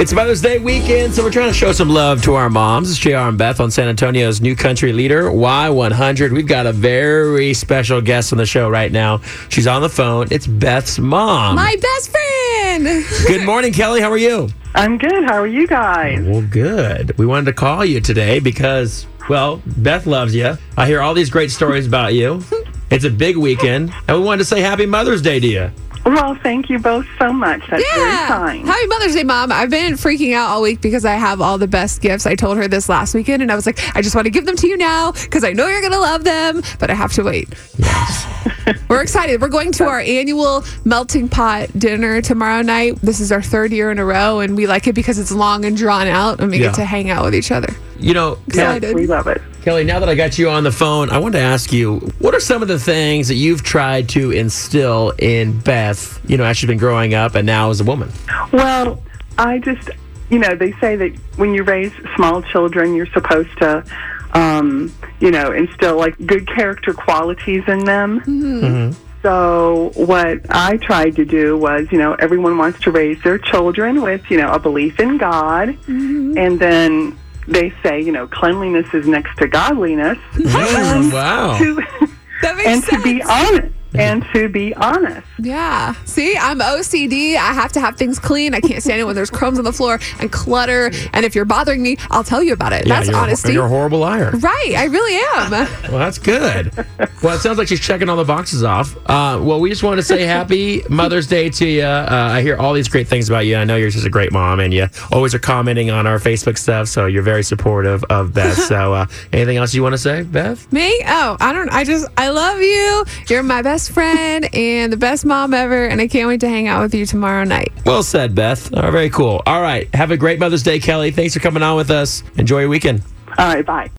It's Mother's Day weekend, so we're trying to show some love to our moms. It's JR and Beth on San Antonio's new country leader, Y100. We've got a very special guest on the show right now. She's on the phone. It's Beth's mom. My best friend. Good morning, Kelly. How are you? I'm good. How are you guys? Well, good. We wanted to call you today because, well, Beth loves you. I hear all these great stories about you. It's a big weekend, and we wanted to say Happy Mother's Day to you. Well, thank you both so much. That's very Yeah. kind. Happy Mother's Day, Mom. I've been freaking out all week because I have all the best gifts. I told her this last weekend, and I was like, I just want to give them to you now because I know you're going to love them, but I have to wait. Yes. We're excited. We're going to our annual melting pot dinner tomorrow night. This is our third year in a row, and we like it because it's long and drawn out, and we Yeah. get to hang out with each other. You know, Kelly, Excited. we love it. Kelly, now that I got you on the phone, I wanted to ask you what are some of the things that you've tried to instill in Beth, you know, as she's been growing up and now as a woman? Well, I just, you know, they say that when you raise small children, you're supposed to, um, you know, instill like good character qualities in them. Mm-hmm. Mm-hmm. So what I tried to do was, you know, everyone wants to raise their children with, you know, a belief in God, mm-hmm. and then they say, you know, cleanliness is next to godliness. Mm, wow. to, That makes and sense. to be honest, and to be honest. Yeah. See, I'm OCD. I have to have things clean. I can't stand it when there's crumbs on the floor and clutter. And if you're bothering me, I'll tell you about it. That's you're, honesty. You're a horrible liar. right. I really am. Well, that's good. Well, it sounds like she's checking all the boxes off. Uh, well, we just want to say happy Mother's Day to you. Uh, I hear all these great things about you. I know you're just a great mom, and you always are commenting on our Facebook stuff, so you're very supportive of Beth. so, uh, anything else you want to say, Beth? me? Oh, I don't. I just, I love you. You're my best friend and the best mom ever. And I can't wait to hang out with you tomorrow night. Well said, Beth. Uh, very cool. All right. Have a great Mother's Day, Kelly. Thanks for coming on with us. Enjoy your weekend. All right, bye.